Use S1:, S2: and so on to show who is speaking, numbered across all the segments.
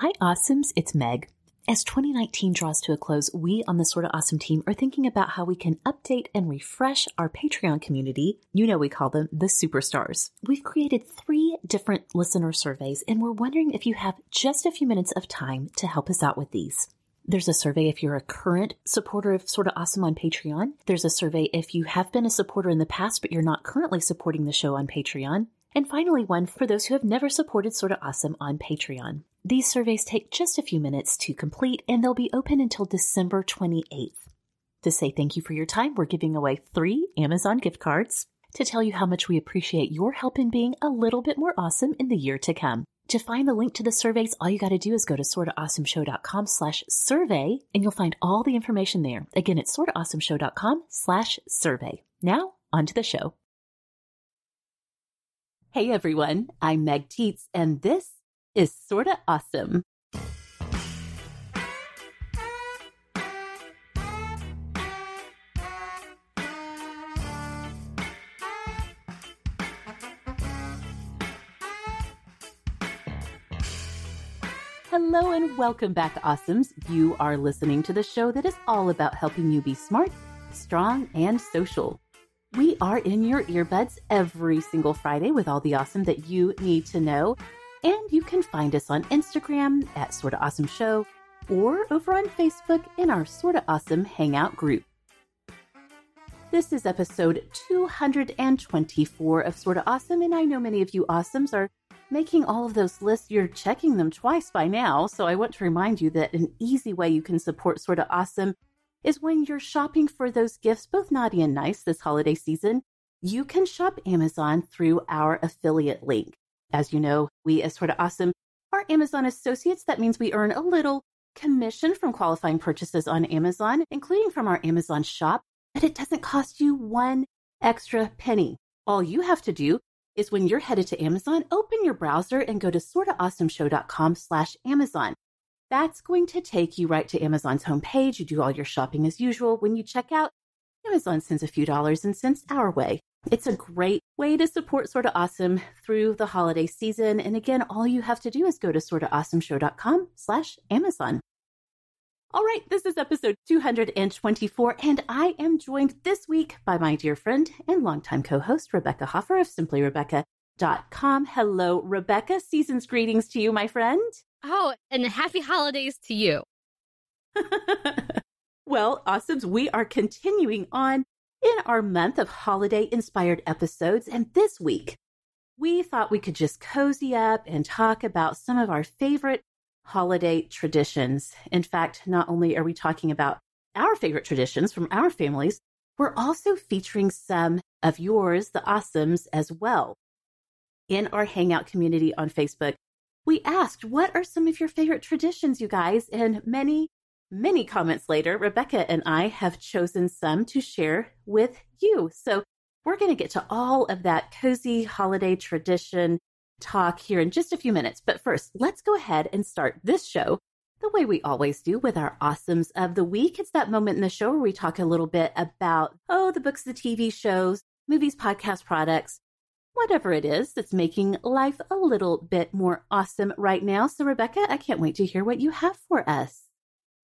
S1: Hi, Awesomes. It's Meg. As 2019 draws to a close, we on the Sorta Awesome team are thinking about how we can update and refresh our Patreon community. You know, we call them the superstars. We've created three different listener surveys, and we're wondering if you have just a few minutes of time to help us out with these. There's a survey if you're a current supporter of Sorta Awesome on Patreon. There's a survey if you have been a supporter in the past, but you're not currently supporting the show on Patreon. And finally, one for those who have never supported Sorta Awesome on Patreon. These surveys take just a few minutes to complete and they'll be open until December 28th. To say thank you for your time, we're giving away three Amazon gift cards to tell you how much we appreciate your help in being a little bit more awesome in the year to come. To find the link to the surveys, all you got to do is go to sortaawesomeshow.com slash survey and you'll find all the information there. Again, it's sortaawesomeshow.com slash survey. Now, on to the show. Hey everyone, I'm Meg Tietz and this is Sorta Awesome. Hello and welcome back, Awesomes. You are listening to the show that is all about helping you be smart, strong, and social. We are in your earbuds every single Friday with all the awesome that you need to know. And you can find us on Instagram at Sorta Awesome Show or over on Facebook in our Sorta Awesome Hangout group. This is episode 224 of Sorta Awesome, and I know many of you awesomes are making all of those lists. You're checking them twice by now, so I want to remind you that an easy way you can support Sorta Awesome is when you're shopping for those gifts, both naughty and nice this holiday season, you can shop Amazon through our affiliate link. As you know, we as Sorta Awesome are Amazon associates. That means we earn a little commission from qualifying purchases on Amazon, including from our Amazon shop, but it doesn't cost you one extra penny. All you have to do is when you're headed to Amazon, open your browser and go to sortaawesomeshow.com slash Amazon. That's going to take you right to Amazon's homepage. You do all your shopping as usual. When you check out, Amazon sends a few dollars and cents our way. It's a great way to support Sorta Awesome through the holiday season. And again, all you have to do is go to sortaawesomeshow.com slash Amazon. All right, this is episode 224, and I am joined this week by my dear friend and longtime co-host, Rebekah Hoffer of simplyrebekah.com. Hello, Rebekah. Season's greetings to you, my friend.
S2: Oh, and happy holidays to you.
S1: well, awesomes, we are continuing on in our month of holiday inspired episodes. And this week, we thought we could just cozy up and talk about some of our favorite holiday traditions. In fact, not only are we talking about our favorite traditions from our families, we're also featuring some of yours, the awesomes, as well. In our Hangout community on Facebook, we asked, What are some of your favorite traditions, you guys? And many Many comments later, Rebekah and I have chosen some to share with you. So we're going to get to all of that cozy holiday tradition talk here in just a few minutes. But first, let's go ahead and start this show the way we always do with our awesomes of the week. It's that moment in the show where we talk a little bit about, oh, the books, the TV shows, movies, podcast products, whatever it is that's making life a little bit more awesome right now. So, Rebekah, I can't wait to hear what you have for us.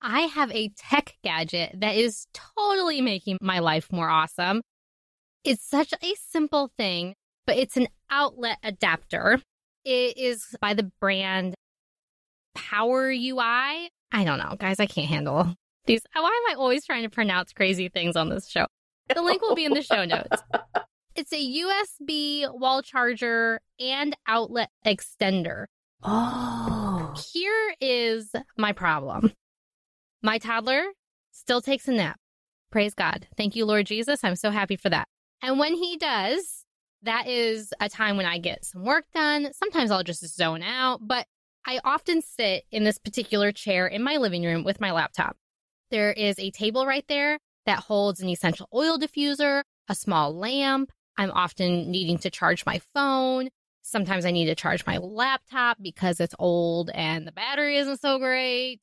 S2: I have a tech gadget that is totally making my life more awesome. It's such a simple thing, but it's an outlet adapter. It is by the brand POWRUI. I don't know, guys, I can't handle these. Why am I always trying to pronounce crazy things on this show? The link will be in the show notes. It's a USB wall charger and outlet extender.
S1: Oh.
S2: Here is my problem. My toddler still takes a nap. Praise God. Thank you, Lord Jesus. I'm so happy for that. And when he does, that is a time when I get some work done. Sometimes I'll just zone out, but I often sit in this particular chair in my living room with my laptop. There is a table right there that holds an essential oil diffuser, a small lamp. I'm often needing to charge my phone. Sometimes I need to charge my laptop because it's old and the battery isn't so great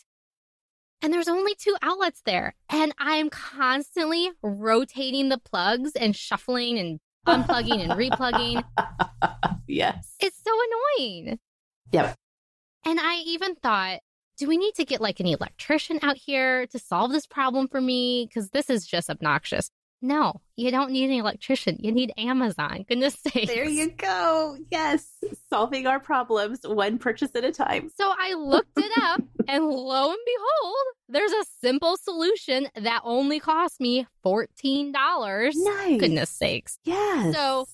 S2: and there's only two outlets there. And I'm constantly rotating the plugs and shuffling and unplugging and replugging.
S1: Yes.
S2: It's so annoying.
S1: Yep.
S2: And I even thought, do we need to get like an electrician out here to solve this problem for me? Because this is just obnoxious. No, you don't need an electrician. You need Amazon. Goodness sake.
S1: There you go. Yes. Solving our problems one purchase at a time.
S2: So I looked it up, and lo and behold, there's a simple solution that only cost me $14.
S1: Nice.
S2: Goodness sakes.
S1: Yes.
S2: So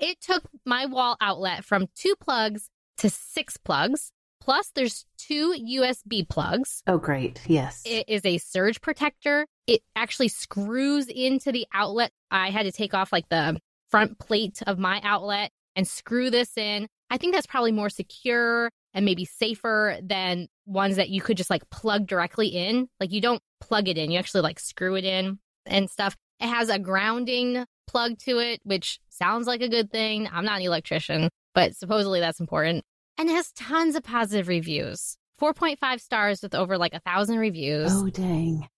S2: it took my wall outlet from two plugs to six plugs. Plus, there's two USB plugs.
S1: Oh, great. Yes.
S2: It is a surge protector. It actually screws into the outlet. I had to take off like the front plate of my outlet and screw this in. I think that's probably more secure and maybe safer than ones that you could just like plug directly in. Like you don't plug it in, you actually like screw it in and stuff. It has a grounding plug to it, which sounds like a good thing. I'm not an electrician, but supposedly that's important. And it has tons of positive reviews 4.5 stars with over like a thousand reviews.
S1: Oh, dang.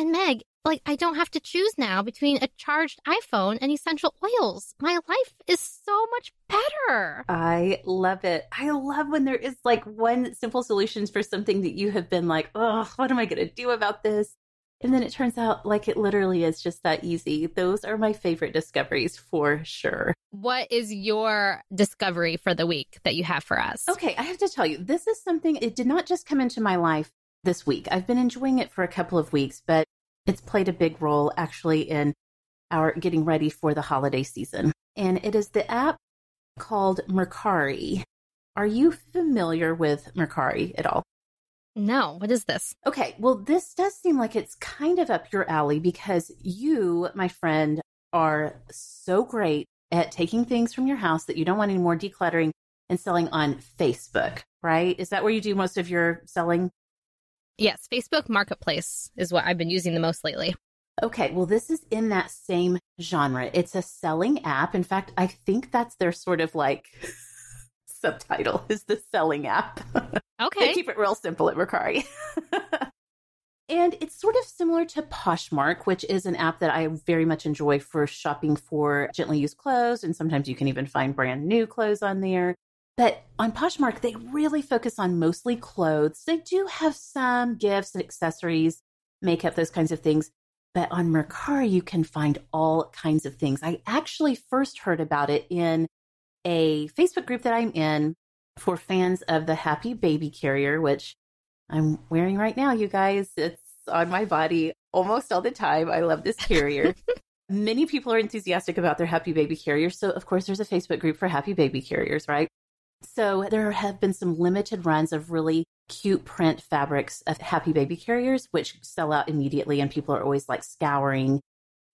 S2: And Meg, like, I don't have to choose now between a charged iPhone and essential oils. My life is so much better.
S1: I love it. I love when there is like one simple solutions for something that you have been like, oh, what am I going to do about this? And then it turns out like it literally is just that easy. Those are my favorite discoveries for sure.
S2: What is your discovery for the week that you have for us?
S1: Okay, I have to tell you, this is something, it did not just come into my life this week. I've been enjoying it for a couple of weeks, but it's played a big role actually in our getting ready for the holiday season. And it is the app called Mercari. Are you familiar with Mercari at all?
S2: No, what is this?
S1: Okay, well, this does seem like it's kind of up your alley because you, my friend, are so great at taking things from your house that you don't want anymore, decluttering and selling on Facebook, right? Is that where you do most of your selling?
S2: Yes, Facebook Marketplace is what I've been using the most lately.
S1: Okay, well, this is in that same genre. It's a selling app. In fact, I think that's their sort of like subtitle is the selling app.
S2: Okay.
S1: they keep it real simple at Mercari. and it's sort of similar to Poshmark, which is an app that I very much enjoy for shopping for gently used clothes. And sometimes you can even find brand new clothes on there. But on Poshmark, they really focus on mostly clothes. They do have some gifts and accessories, makeup, those kinds of things. But on Mercari, you can find all kinds of things. I actually first heard about it in a Facebook group that I'm in for fans of the Happy Baby Carrier, which I'm wearing right now, you guys. It's on my body almost all the time. I love this carrier. Many people are enthusiastic about their Happy Baby Carrier. So, of course, there's a Facebook group for Happy Baby Carriers, right? So, there have been some limited runs of really cute print fabrics of Happy Baby Carriers, which sell out immediately. And people are always like scouring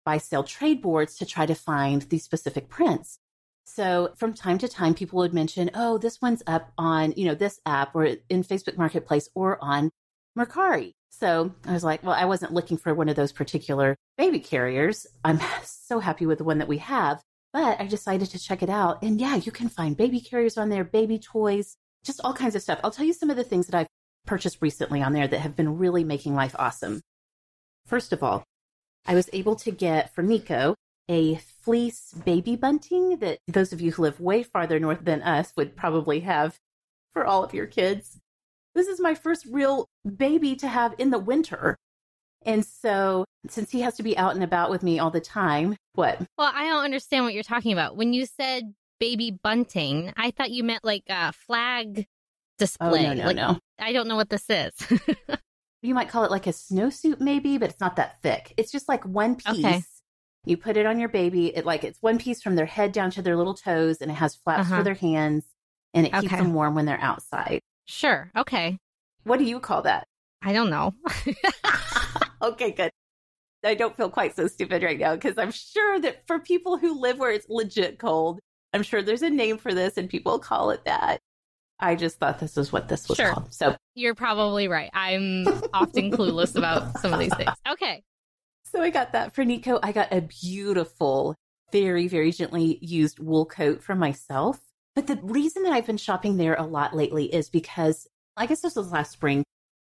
S1: buy sale trade boards to try to find these specific prints. So from time to time, people would mention, oh, this one's up on, you know, this app or in Facebook Marketplace or on Mercari. So I was like, well, I wasn't looking for one of those particular baby carriers. I'm so happy with the one that we have, but I decided to check it out. And yeah, you can find baby carriers on there, baby toys, just all kinds of stuff. I'll tell you some of the things that I've purchased recently on there that have been really making life awesome. First of all, I was able to get for Nico a fleece baby bunting that those of you who live way farther north than us would probably have for all of your kids. This is my first real baby to have in the winter. And so, since he has to be out and about with me all the time, what?
S2: Well, I don't understand what you're talking about. When you said baby bunting, I thought you meant like a flag display.
S1: Oh, no, no,
S2: like,
S1: no.
S2: I don't know what this is.
S1: You might call it like a snowsuit, maybe, but it's not that thick. It's just like one piece.
S2: Okay.
S1: You put it on your baby. It like it's one piece from their head down to their little toes, and it has flaps
S2: Uh-huh.
S1: for their hands, and it keeps them warm when they're outside.
S2: sure. Okay.
S1: What do you call that?
S2: I don't know.
S1: okay, good. I don't feel quite so stupid right now because I'm sure that for people who live where it's legit cold, I'm sure there's a name for this and people call it that. I just thought this was what this was
S2: Sure.
S1: called. So,
S2: You're probably right. I'm often clueless about some of these things. Okay.
S1: so I got that for Nico. I got a beautiful, very, very gently used wool coat for myself. But the reason that I've been shopping there a lot lately is because I guess this was last spring.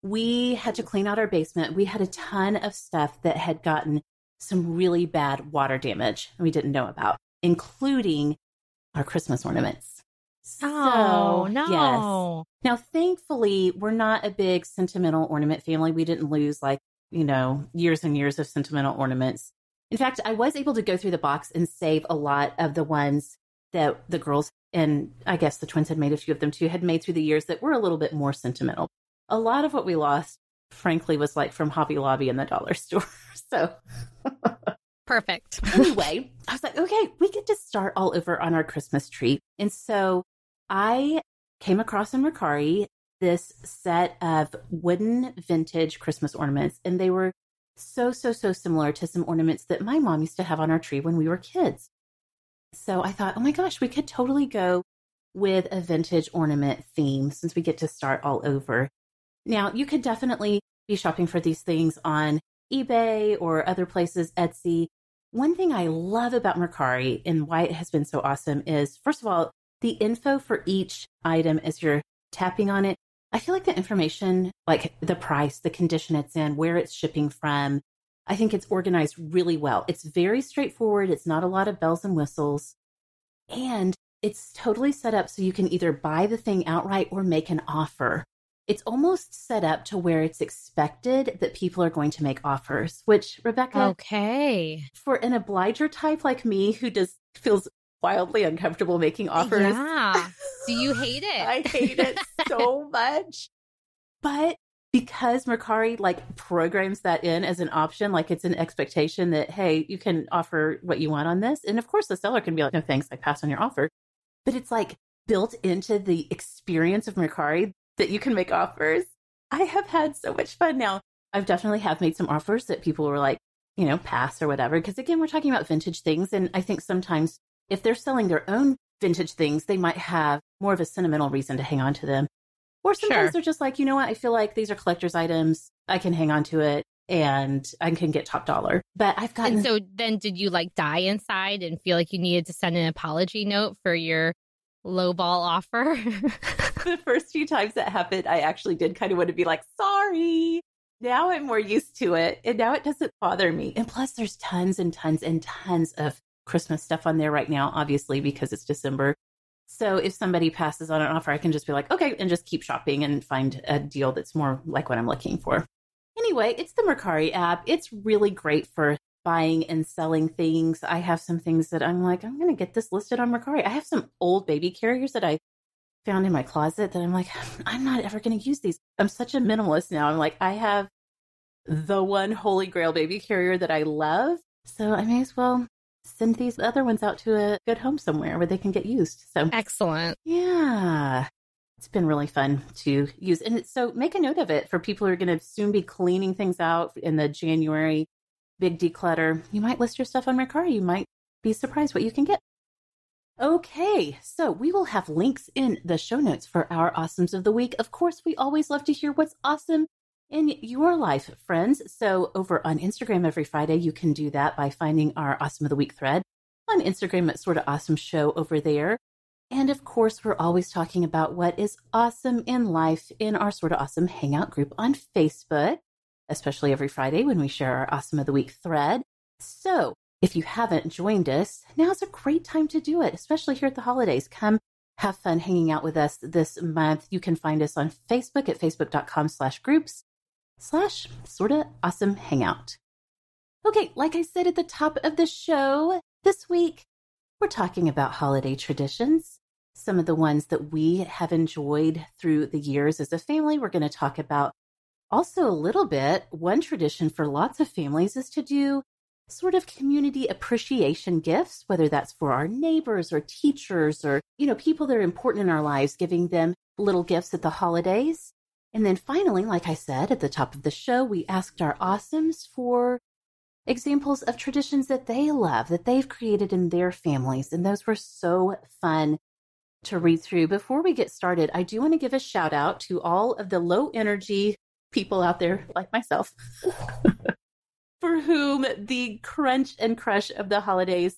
S1: We had to clean out our basement. We had a ton of stuff that had gotten some really bad water damage and we didn't know about, including our Christmas ornaments.
S2: So, oh, no.
S1: Yes. Now, thankfully, we're not a big sentimental ornament family. We didn't lose like, you know, years and years of sentimental ornaments. In fact, I was able to go through the box and save a lot of the ones that the girls and I guess the twins had made a few of them too, had made through the years that were a little bit more sentimental. A lot of what we lost, frankly, was like from Hobby Lobby and the dollar store. So
S2: perfect.
S1: anyway, I was like, okay, we get to start all over on our Christmas tree. And so I came across in Mercari this set of wooden vintage Christmas ornaments, and they were so, so, so similar to some ornaments that my mom used to have on our tree when we were kids. So I thought, oh my gosh, we could totally go with a vintage ornament theme since we get to start all over. Now, you could definitely be shopping for these things on eBay or other places, Etsy. One thing I love about Mercari and why it has been so awesome is, first of all, the info for each item as you're tapping on it. I feel like the information, like the price, the condition it's in, where it's shipping from, I think it's organized really well. It's very straightforward. It's not a lot of bells and whistles. And it's totally set up so you can either buy the thing outright or make an offer. It's almost set up to where it's expected that people are going to make offers, which Rebekah,
S2: okay,
S1: for an obliger type like me who does feels wildly uncomfortable making offers.
S2: Yeah. Do you hate it?
S1: I hate it so much. But because Mercari like programs that in as an option, like it's an expectation that, hey, you can offer what you want on this. And of course, the seller can be like, no, thanks, I pass on your offer. But it's like built into the experience of Mercari that you can make offers. I have had so much fun now. I've definitely have made some offers that people were like, you know, pass or whatever. Cause again, we're talking about vintage things. And I think sometimes if they're selling their own vintage things, they might have more of a sentimental reason to hang on to them. Or sometimes sure. they're just like, you know what? I feel like these are collector's items. I can hang on to it and I can get top dollar. But I've gotten.
S2: And so then did you like die inside and feel like you needed to send an apology note for your lowball offer?
S1: the first few times that happened, I actually did kind of want to be like, sorry. Now I'm more used to it and now it doesn't bother me. And plus, there's tons and tons and tons of Christmas stuff on there right now, obviously, because it's December. So if somebody passes on an offer, I can just be like, okay, and just keep shopping and find a deal that's more like what I'm looking for. Anyway, it's the Mercari app. It's really great for buying and selling things. I have some things that I'm like, I'm going to get this listed on Mercari. I have some old baby carriers that I found in my closet that I'm like, I'm not ever going to use these. I'm such a minimalist now. I'm like, I have the one holy grail baby carrier that I love. So I may as well send these other ones out to a good home somewhere where they can get used. So
S2: excellent.
S1: Yeah. It's been really fun to use. And so make a note of it for people who are going to soon be cleaning things out in the January big declutter. You might list your stuff on Mercari. You might be surprised what you can get. Okay, so we will have links in the show notes for our awesomes of the week. Of course, we always love to hear what's awesome in your life, friends. So over on Instagram every Friday, you can do that by finding our Awesome of the Week thread on Instagram at Sorta Awesome Show over there. And of course, we're always talking about what is awesome in life in our Sorta Awesome Hangout group on Facebook, especially every Friday when we share our Awesome of the Week thread. So if you haven't joined us, now's a great time to do it, especially here at the holidays. Come have fun hanging out with us this month. You can find us on Facebook at facebook.com slash groups slash sorta awesome hangout. Okay, like I said at the top of the show, this week we're talking about holiday traditions. Some of the ones that we have enjoyed through the years as a family. We're going to talk about also a little bit. One tradition for lots of families is to do sort of community appreciation gifts, whether that's for our neighbors or teachers or, you know, people that are important in our lives, giving them little gifts at the holidays. And then finally, like I said at the top of the show, we asked our awesomes for examples of traditions that they love, that they've created in their families. And those were so fun to read through. Before we get started, I do want to give a shout out to all of the low energy people out there, like myself, for whom the crunch and crush of the holidays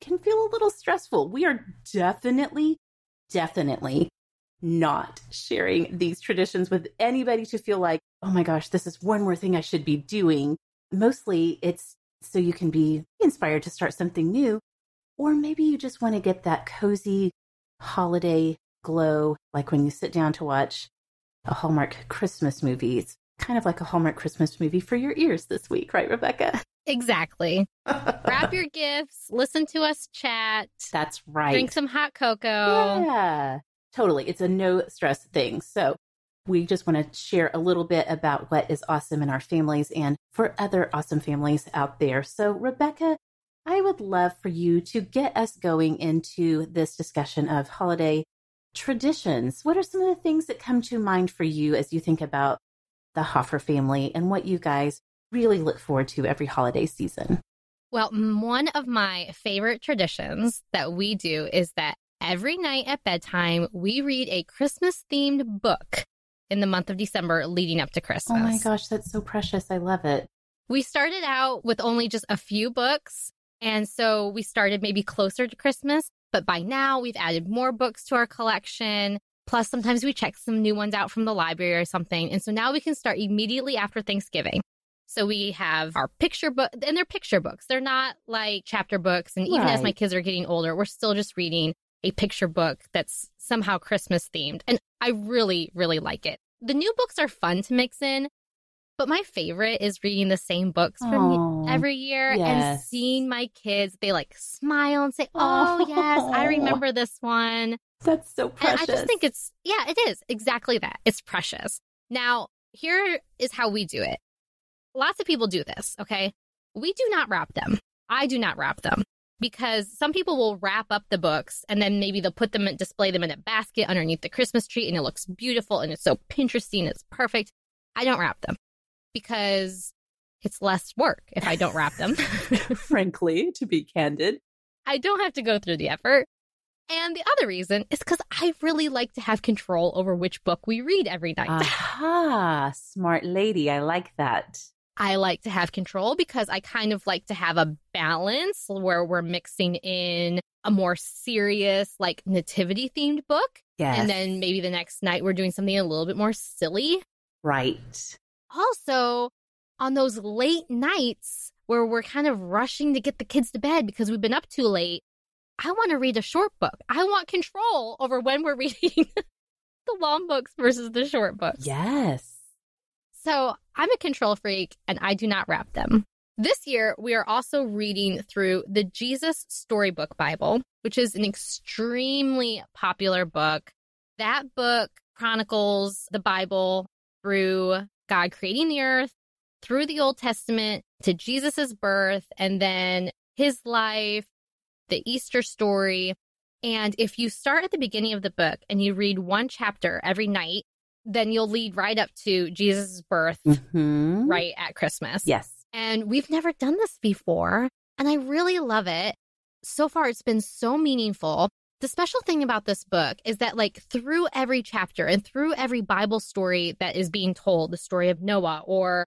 S1: can feel a little stressful. We are definitely, definitely not sharing these traditions with anybody to feel like, oh my gosh, this is one more thing I should be doing. Mostly it's so you can be inspired to start something new. Or maybe you just want to get that cozy holiday glow, like when you sit down to watch a Hallmark Christmas movie. Kind of like a Hallmark Christmas movie for your ears this week, right, Rebekah?
S2: Exactly. Wrap your gifts, listen to us chat.
S1: That's right.
S2: Drink some hot cocoa.
S1: Yeah, totally. It's a no stress thing. So, we just want to share a little bit about what is awesome in our families and for other awesome families out there. So, Rebekah, I would love for you to get us going into this discussion of holiday traditions. What are some of the things that come to mind for you as you think about the Hoffer family and what you guys really look forward to every holiday season?
S2: Well, one of my favorite traditions that we do is that every night at bedtime, we read a Christmas themed book in the month of December leading up to Christmas.
S1: Oh my gosh, that's so precious. I love it.
S2: We started out with only just a few books. And so we started maybe closer to Christmas, but by now we've added more books to our collection. Plus, sometimes we check some new ones out from the library or something. And so now we can start immediately after Thanksgiving. So we have our picture book, and they're picture books. They're not like chapter books. And even right. as my kids are getting older, we're still just reading a picture book that's somehow Christmas themed. And I really, really like it. The new books are fun to mix in, but my favorite is reading the same books from every year yes. and seeing my kids, they like smile and say, Oh, yes, I remember this one.
S1: That's so precious.
S2: And I just think it's, yeah, it is exactly that. It's precious. Now, here is how we do it lots of people do this, okay? We do not wrap them. I do not wrap them because some people will wrap up the books and then maybe they'll put them and display them in a basket underneath the Christmas tree and it looks beautiful and it's so Pinteresty and it's perfect. I don't wrap them because it's less work if I don't wrap them.
S1: Frankly, to be candid,
S2: I don't have to go through the effort. And the other reason is because I really like to have control over which book we read every night.
S1: Aha, smart lady. I like that.
S2: I like to have control because I kind of like to have a balance where we're mixing in a more serious, like nativity themed book.
S1: Yes.
S2: And then maybe the next night we're doing something a little bit more silly.
S1: Right.
S2: Also, on those late nights where we're kind of rushing to get the kids to bed because we've been up too late, I want to read a short book. I want control over when we're reading the long books versus the short books.
S1: Yes.
S2: So I'm a control freak and I do not wrap them. This year, we are also reading through the Jesus Storybook Bible, which is an extremely popular book. That book chronicles the Bible through God creating the earth, through the Old Testament to Jesus's birth, and then his life, the Easter story. And if you start at the beginning of the book and you read one chapter every night, then you'll lead right up to Jesus' birth mm-hmm. right at Christmas.
S1: Yes.
S2: And we've never done this before. And I really love it. So far, it's been so meaningful. The special thing about this book is that, like, through every chapter and through every Bible story that is being told, the story of Noah or,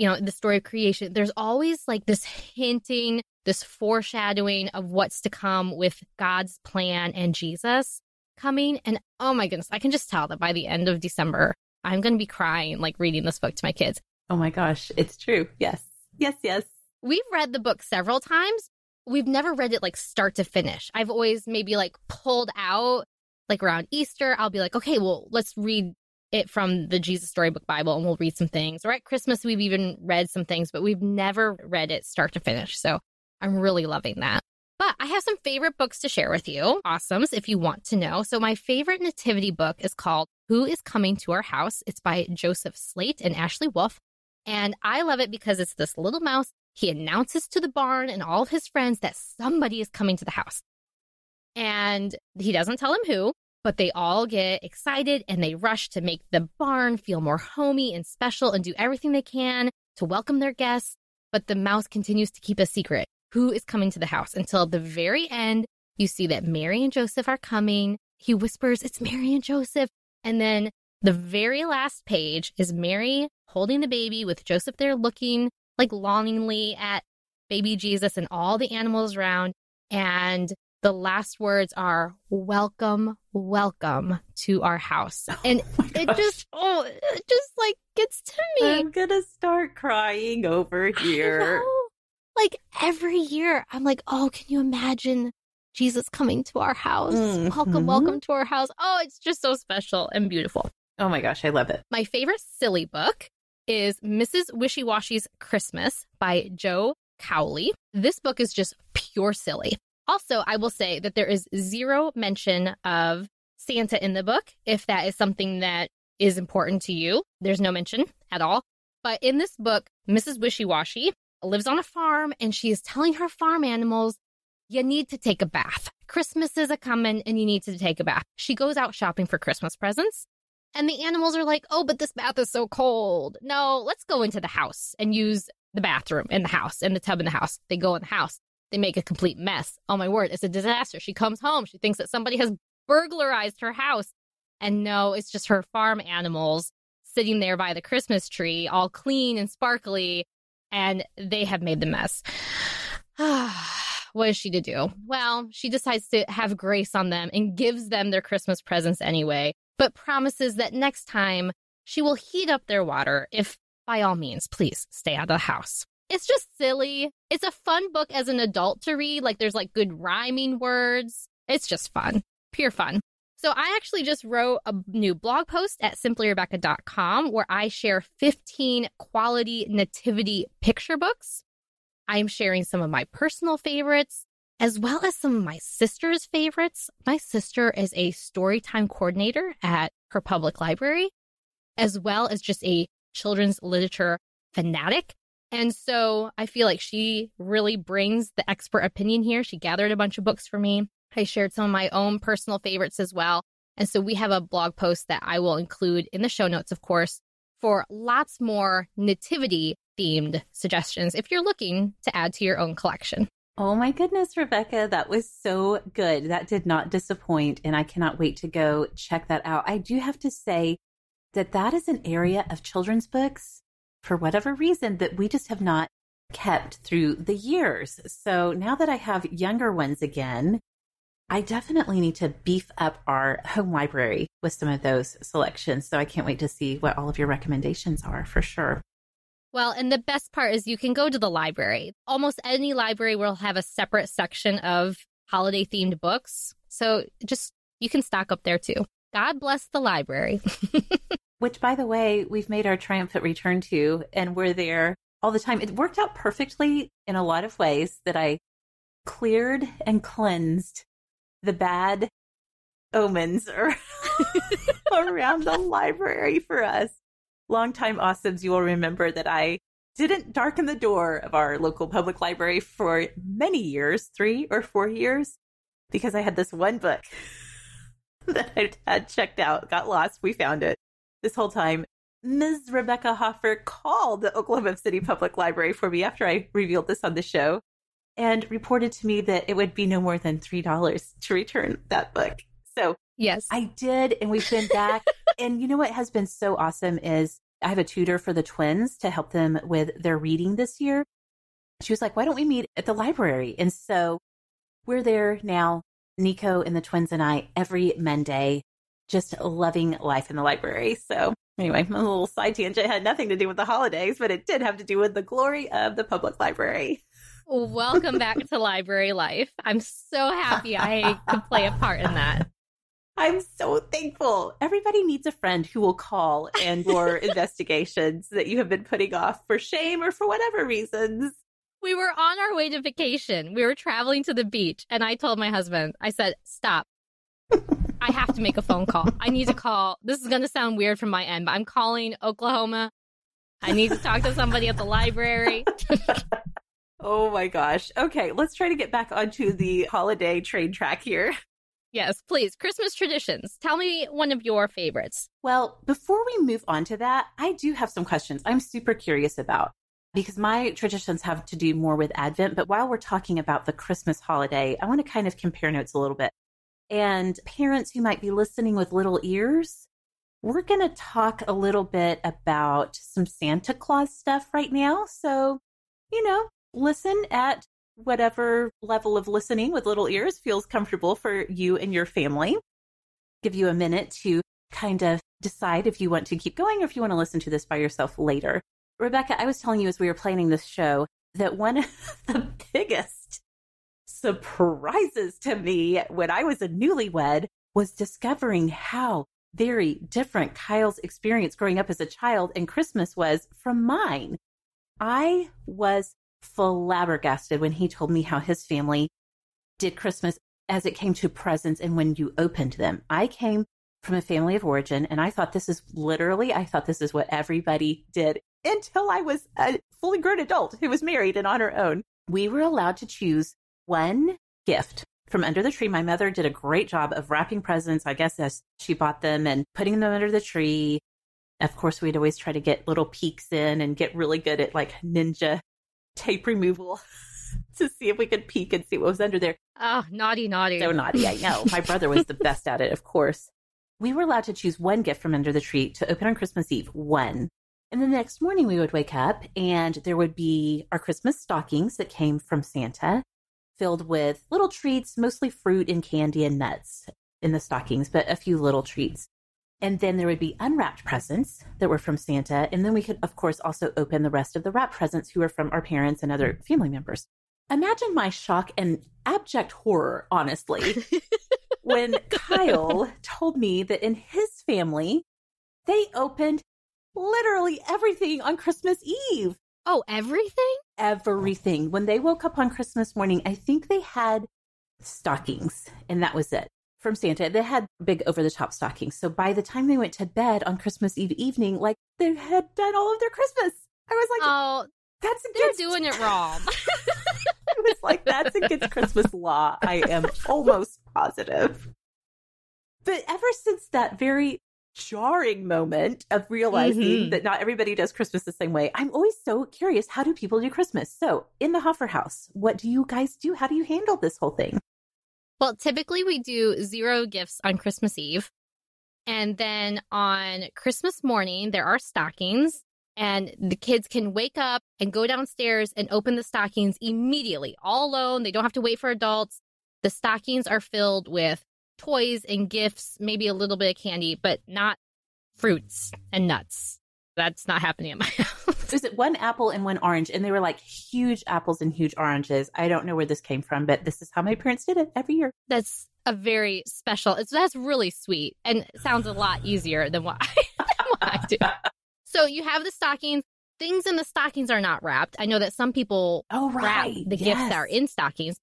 S2: you know, the story of creation, there's always like this hinting, this foreshadowing of what's to come with God's plan and Jesus coming. And oh my goodness, I can just tell that by the end of December, I'm going to be crying, like reading this book to my kids.
S1: Oh my gosh, it's true. Yes. Yes, yes.
S2: We've read the book several times. We've never read it like start to finish. I've always maybe like pulled out, like around Easter, I'll be like, okay, well, let's read it from the Jesus Storybook Bible and we'll read some things. Or at Christmas, we've even read some things, but we've never read it start to finish. So I'm really loving that. But I have some favorite books to share with you. Awesomes, if you want to know. So, my favorite nativity book is called Who is Coming to Our House? It's by Joseph Slate and Ashley Wolff. And I love it because it's this little mouse. He announces to the barn and all of his friends that somebody is coming to the house. And he doesn't tell him who, but they all get excited and they rush to make the barn feel more homey and special and do everything they can to welcome their guests. But the mouse continues to keep a secret who is coming to the house until the very end. You see that Mary and Joseph are coming. He whispers, It's Mary and Joseph. And then the very last page is Mary holding the baby with Joseph there looking like longingly at baby Jesus and all the animals around. And the last words are welcome, welcome to our house. Oh and it just, oh, it just like gets to me.
S1: I'm going to start crying over here
S2: like every year, I'm like, oh, can you imagine Jesus coming to our house.
S1: Mhm.
S2: Welcome, welcome to our house. Oh, it's just so special and beautiful.
S1: Oh my gosh, I love it.
S2: My favorite silly book is Mrs. Wishy Washy's Christmas by Joy Cowley. This book is just pure silly. Also, I will say that there is zero mention of Santa in the book. If that is something that is important to you, there's no mention at all. But in this book, Mrs. Wishy Washy lives on a farm and she is telling her farm animals, you need to take a bath. Christmas is a coming and you need to take a bath. She goes out shopping for Christmas presents and the animals are like, oh, but this bath is so cold. No, let's go into the house and use the bathroom in the house and the tub in the house. They go in the house. They make a complete mess. Oh my word, it's a disaster. She comes home. She thinks that somebody has burglarized her house. And no, it's just her farm animals sitting there by the Christmas tree, all clean and sparkly, and they have made the mess. what is she to do? Well, she decides to have grace on them and gives them their Christmas presents anyway, but promises that next time she will heat up their water if, by all means, please stay out of the house. It's just silly. It's a fun book as an adult to read. Like, there's like good rhyming words. It's just fun, pure fun. So, I actually just wrote a new blog post at simplyrebekah.com where I share 15 quality nativity picture books. I'm sharing some of my personal favorites as well as some of my sister's favorites. My sister is a storytime coordinator at her public library, as well as just a children's literature fanatic. And so I feel like she really brings the expert opinion here. She gathered a bunch of books for me. I shared some of my own personal favorites as well. And so we have a blog post that I will include in the show notes, of course, for lots more nativity themed suggestions if you're looking to add to your own collection.
S1: Oh my goodness, Rebekah, that was so good. That did not disappoint. And I cannot wait to go check that out. I do have to say that that is an area of children's books, for whatever reason, that we just have not kept through the years. So now that I have younger ones again, I definitely need to beef up our home library with some of those selections. So I can't wait to see what all of your recommendations are for sure.
S2: Well, and the best part is you can go to the library. Almost any library will have a separate section of holiday themed books. So just you can stock up there too. God bless the library.
S1: Which, by the way, we've made our triumphant return to, and we're there all the time. It worked out perfectly in a lot of ways that I cleared and cleansed the bad omens around the library for us. Longtime awesomes, you will remember that I didn't darken the door of our local public library for many years, three or four years, because I had this one book that I had checked out, got lost. We found it this whole time. Ms. Rebekah Hoffer called the Oklahoma City Public Library for me after I revealed this on the show and reported to me that it would be no more than $3 to return that book. So
S2: yes,
S1: I did. And we've been back. and you know what has been so awesome is I have a tutor for the twins to help them with their reading this year. She was like, why don't we meet at the library? And so we're there now, Nico and the twins and I, every Monday, just loving life in the library. So anyway, a little side tangent had nothing to do with the holidays, but it did have to do with the glory of the public library.
S2: Welcome back to library life. I'm so happy I could play a part in that.
S1: I'm so thankful. Everybody needs a friend who will call and or investigations that you have been putting off for shame or for whatever reasons.
S2: We were on our way to vacation. We were traveling to the beach, and I told my husband, I said, Stop. I have to make a phone call. I need to call. This is going to sound weird from my end, but I'm calling Oklahoma. I need to talk to somebody at the library.
S1: oh my gosh. Okay, let's try to get back onto the holiday train track here.
S2: Yes, please. Christmas traditions. Tell me one of your favorites.
S1: Well, before we move on to that, I do have some questions I'm super curious about because my traditions have to do more with Advent. But while we're talking about the Christmas holiday, I want to kind of compare notes a little bit. And parents who might be listening with little ears, we're going to talk a little bit about some Santa Claus stuff right now. So, you know, listen at whatever level of listening with little ears feels comfortable for you and your family. Give you a minute to kind of decide if you want to keep going or if you want to listen to this by yourself later. Rebekah, I was telling you as we were planning this show that one of the biggest surprises to me when I was a newlywed was discovering how very different Kyle's experience growing up as a child and Christmas was from mine. I was flabbergasted when he told me how his family did Christmas as it came to presents and when you opened them. I came from a family of origin and I thought this is literally, I thought this is what everybody did until I was a fully grown adult who was married and on her own. We were allowed to choose one gift from under the tree. My mother did a great job of wrapping presents, I guess, as she bought them and putting them under the tree. Of course, we'd always try to get little peeks in and get really good at like ninja tape removal to see if we could peek and see what was under there.
S2: Oh, naughty, naughty.
S1: So naughty, I know. My brother was the best at it, of course. We were allowed to choose one gift from under the tree to open on Christmas Eve, one. And the next morning we would wake up and there would be our Christmas stockings that came from Santa filled with little treats, mostly fruit and candy and nuts in the stockings, but a few little treats. And then there would be unwrapped presents that were from Santa. And then we could, of course, also open the rest of the wrapped presents who were from our parents and other family members. Imagine my shock and abject horror, honestly, when Kyle told me that in his family, they opened literally everything on Christmas Eve.
S2: Oh, everything?
S1: Everything. When they woke up on Christmas morning, I think they had stockings, and that was it from Santa. They had big over the top stockings. So by the time they went to bed on Christmas Eve evening, like they had done all of their Christmas. I was like,
S2: oh,
S1: that's
S2: against- they're doing it wrong.
S1: I was like, that's against Christmas law. I am almost positive. But ever since that very jarring moment of realizing mm-hmm. that not everybody does Christmas the same way. I'm always so curious how do people do Christmas? So, in the Hoffer house, what do you guys do? How do you handle this whole thing?
S2: Well, typically we do zero gifts on Christmas Eve. And then on Christmas morning, there are stockings, and the kids can wake up and go downstairs and open the stockings immediately, all alone. They don't have to wait for adults. The stockings are filled with toys and gifts, maybe a little bit of candy, but not fruits and nuts. That's not happening at my house.
S1: Is it one apple and one orange? And they were like huge apples and huge oranges. I don't know where this came from, but this is how my parents did it every year.
S2: That's a very special. It's that's really sweet and sounds a lot easier than what I, than what I do. So you have the stockings. Things in the stockings are not wrapped. I know that some people
S1: oh, right.
S2: wrap the yes. gifts that are in stockings,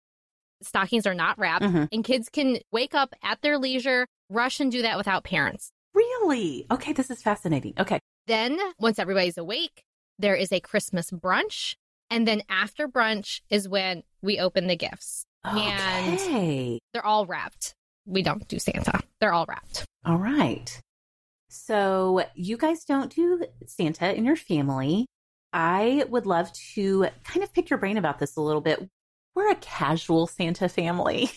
S2: stockings are not wrapped, mm-hmm. and kids can wake up at their leisure, rush and do that without parents.
S1: Really? Okay, this is fascinating. Okay.
S2: Then, once everybody's awake, there is a Christmas brunch. And then after brunch is when we open the gifts.
S1: Okay.
S2: And they're all wrapped. We don't do Santa, they're all wrapped.
S1: All right. So, you guys don't do Santa in your family. I would love to kind of pick your brain about this a little bit we're a casual Santa family.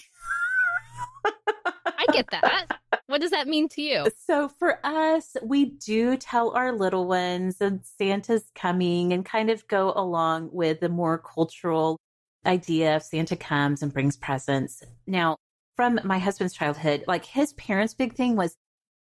S2: I get that. What does that mean to you?
S1: So for us, we do tell our little ones that Santa's coming and kind of go along with the more cultural idea of Santa comes and brings presents. Now, from my husband's childhood, like his parents' big thing was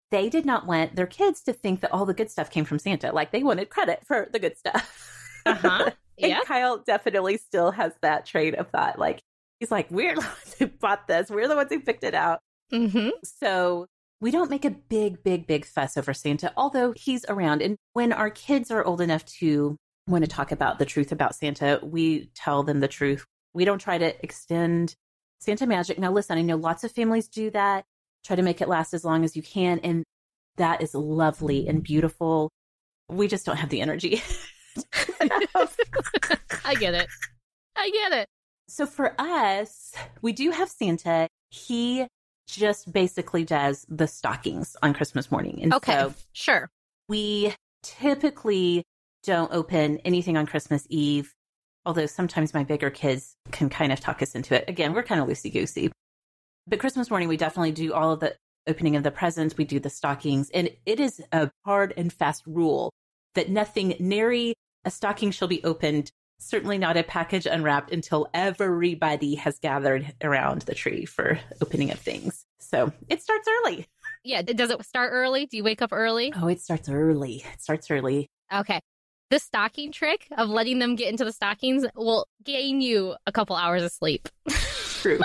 S1: they did not want their kids to think that all the good stuff came from Santa. Like they wanted credit for the good stuff.
S2: Uh-huh.
S1: And yeah. Kyle definitely still has that train of thought. Like, he's like, we're the ones who bought this. We're the ones who picked it out.
S2: Mm-hmm.
S1: So we don't make a big, big, big fuss over Santa, although he's around. And when our kids are old enough to want to talk about the truth about Santa, we tell them the truth. We don't try to extend Santa magic. Now, listen, I know lots of families do that, try to make it last as long as you can. And that is lovely and beautiful. We just don't have the energy
S2: I get it. I get it.
S1: So for us, we do have Santa. He just basically does the stockings on Christmas morning.
S2: And okay, so sure.
S1: We typically don't open anything on Christmas Eve, although sometimes my bigger kids can kind of talk us into it. Again, we're kind of loosey goosey. But Christmas morning, we definitely do all of the opening of the presents, we do the stockings, and it is a hard and fast rule that nothing nary a stocking shall be opened, certainly not a package unwrapped until everybody has gathered around the tree for opening of things. So it starts early.
S2: Yeah. Does it start early? Do you wake up early?
S1: Oh, it starts early. It starts early.
S2: Okay. The stocking trick of letting them get into the stockings will gain you a couple hours of sleep.
S1: true.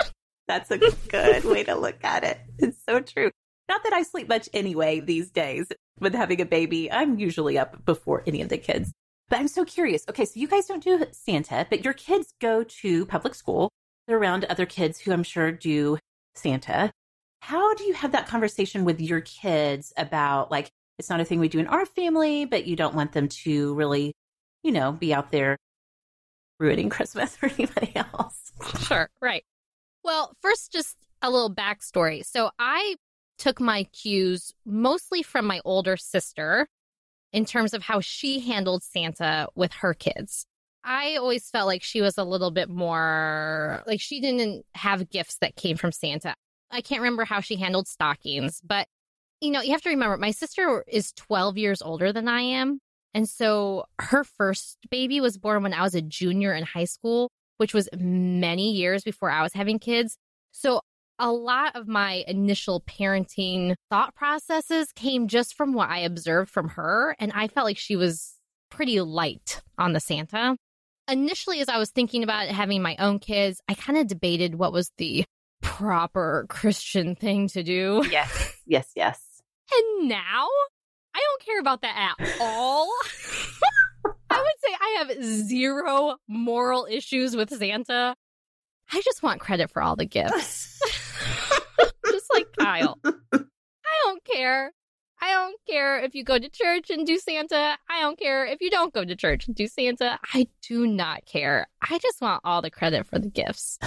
S1: That's a good way to look at it. It's so true. Not that I sleep much anyway these days with having a baby. I'm usually up before any of the kids. But I'm so curious. Okay, so you guys don't do Santa, but your kids go to public school. They're around other kids who I'm sure do Santa. How do you have that conversation with your kids about like, it's not a thing we do in our family, but you don't want them to really, you know, be out there ruining Christmas for anybody else?
S2: Sure, right. Well, first, just a little backstory. So I took my cues mostly from my older sister in terms of how she handled Santa with her kids. I always felt like she was a little bit more like she didn't have gifts that came from Santa. I can't remember how she handled stockings, but you know, you have to remember my sister is 12 years older than I am. And so her first baby was born when I was a junior in high school, which was many years before I was having kids. So a lot of my initial parenting thought processes came just from what I observed from her. And I felt like she was pretty light on the Santa. Initially, as I was thinking about having my own kids, I kind of debated what was the proper Christian thing to do.
S1: Yes, yes, yes.
S2: And now I don't care about that at all. I would say I have zero moral issues with Santa. I just want credit for all the gifts. Kyle. I don't care. I don't care if you go to church and do Santa. I don't care if you don't go to church and do Santa. I do not care. I just want all the credit for the gifts.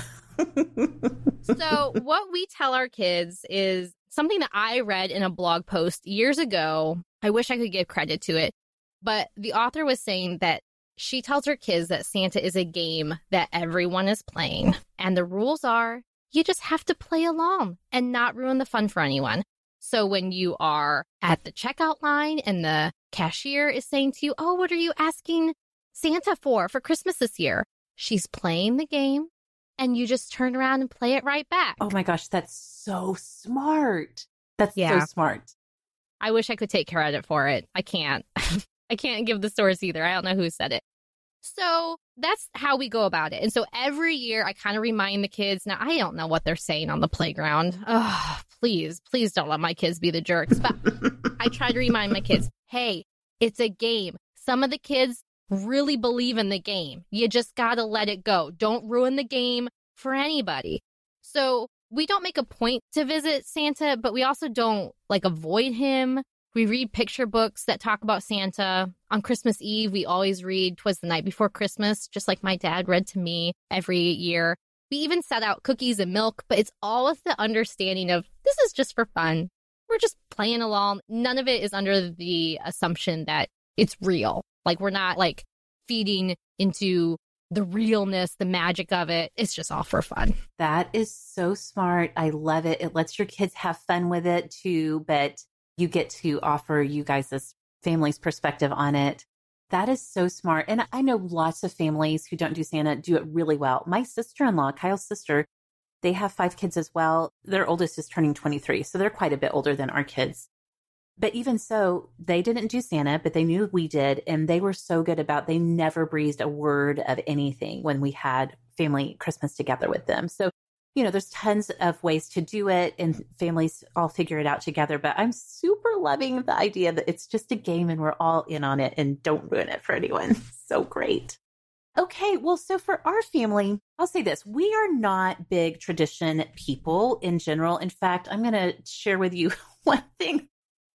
S2: so, what we tell our kids is something that I read in a blog post years ago. I wish I could give credit to it, but the author was saying that she tells her kids that Santa is a game that everyone is playing, and the rules are you just have to play along and not ruin the fun for anyone. So when you are at the checkout line and the cashier is saying to you, Oh, what are you asking Santa for for Christmas this year? She's playing the game and you just turn around and play it right back.
S1: Oh my gosh, that's so smart. That's yeah. so smart.
S2: I wish I could take credit for it. I can't. I can't give the source either. I don't know who said it. So that's how we go about it. And so every year I kind of remind the kids. Now, I don't know what they're saying on the playground. Oh, please, please don't let my kids be the jerks. But I try to remind my kids hey, it's a game. Some of the kids really believe in the game. You just got to let it go. Don't ruin the game for anybody. So we don't make a point to visit Santa, but we also don't like avoid him. We read picture books that talk about Santa. On Christmas Eve, we always read Twas the Night Before Christmas, just like my dad read to me every year. We even set out cookies and milk, but it's all with the understanding of this is just for fun. We're just playing along. None of it is under the assumption that it's real. Like we're not like feeding into the realness, the magic of it. It's just all for fun.
S1: That is so smart. I love it. It lets your kids have fun with it too, but you get to offer you guys this family's perspective on it. That is so smart. And I know lots of families who don't do Santa do it really well. My sister in law, Kyle's sister, they have five kids as well. Their oldest is turning 23, so they're quite a bit older than our kids. But even so, they didn't do Santa, but they knew we did. And they were so good about they never breezed a word of anything when we had family Christmas together with them. So you know, there's tons of ways to do it and mm-hmm. families all figure it out together. But I'm super loving the idea that it's just a game and we're all in on it and don't ruin it for anyone. so great. Okay, well, so for our family, I'll say this we are not big tradition people in general. In fact, I'm going to share with you one thing.